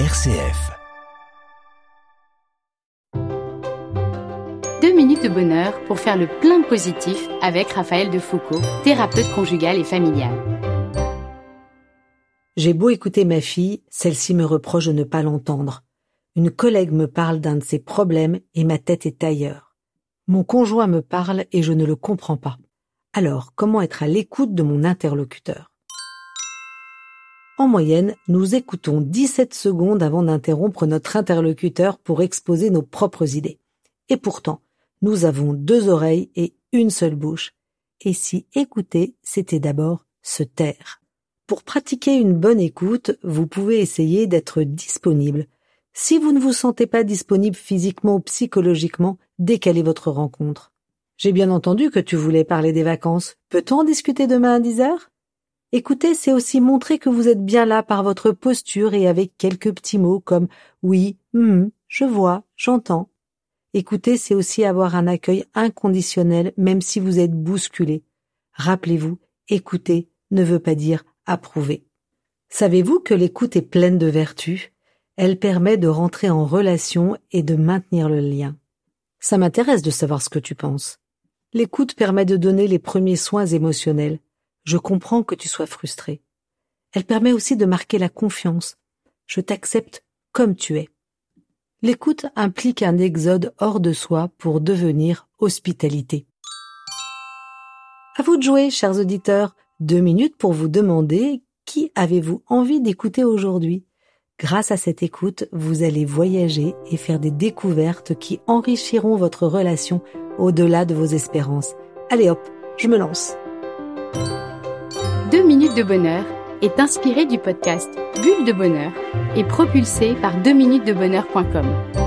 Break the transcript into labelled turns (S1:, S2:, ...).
S1: RCF.
S2: Deux minutes de bonheur pour faire le plein positif avec Raphaël Defoucault, thérapeute conjugal et familial.
S3: J'ai beau écouter ma fille, celle-ci me reproche de ne pas l'entendre. Une collègue me parle d'un de ses problèmes et ma tête est ailleurs. Mon conjoint me parle et je ne le comprends pas. Alors, comment être à l'écoute de mon interlocuteur? En moyenne, nous écoutons 17 secondes avant d'interrompre notre interlocuteur pour exposer nos propres idées. Et pourtant, nous avons deux oreilles et une seule bouche. Et si écouter, c'était d'abord se taire. Pour pratiquer une bonne écoute, vous pouvez essayer d'être disponible. Si vous ne vous sentez pas disponible physiquement ou psychologiquement, décalez votre rencontre. J'ai bien entendu que tu voulais parler des vacances. Peut-on discuter demain à 10 heures? Écoutez, c'est aussi montrer que vous êtes bien là par votre posture et avec quelques petits mots comme oui, hum, je vois, j'entends. Écouter, c'est aussi avoir un accueil inconditionnel même si vous êtes bousculé. Rappelez-vous, écouter ne veut pas dire approuver. Savez-vous que l'écoute est pleine de vertus? Elle permet de rentrer en relation et de maintenir le lien. Ça m'intéresse de savoir ce que tu penses. L'écoute permet de donner les premiers soins émotionnels. Je comprends que tu sois frustré. Elle permet aussi de marquer la confiance. Je t'accepte comme tu es. L'écoute implique un exode hors de soi pour devenir hospitalité. À vous de jouer, chers auditeurs. Deux minutes pour vous demander qui avez-vous envie d'écouter aujourd'hui? Grâce à cette écoute, vous allez voyager et faire des découvertes qui enrichiront votre relation au-delà de vos espérances. Allez hop, je me lance.
S2: Deux minutes de bonheur est inspiré du podcast Bulle de bonheur et propulsé par 2minutesdebonheur.com.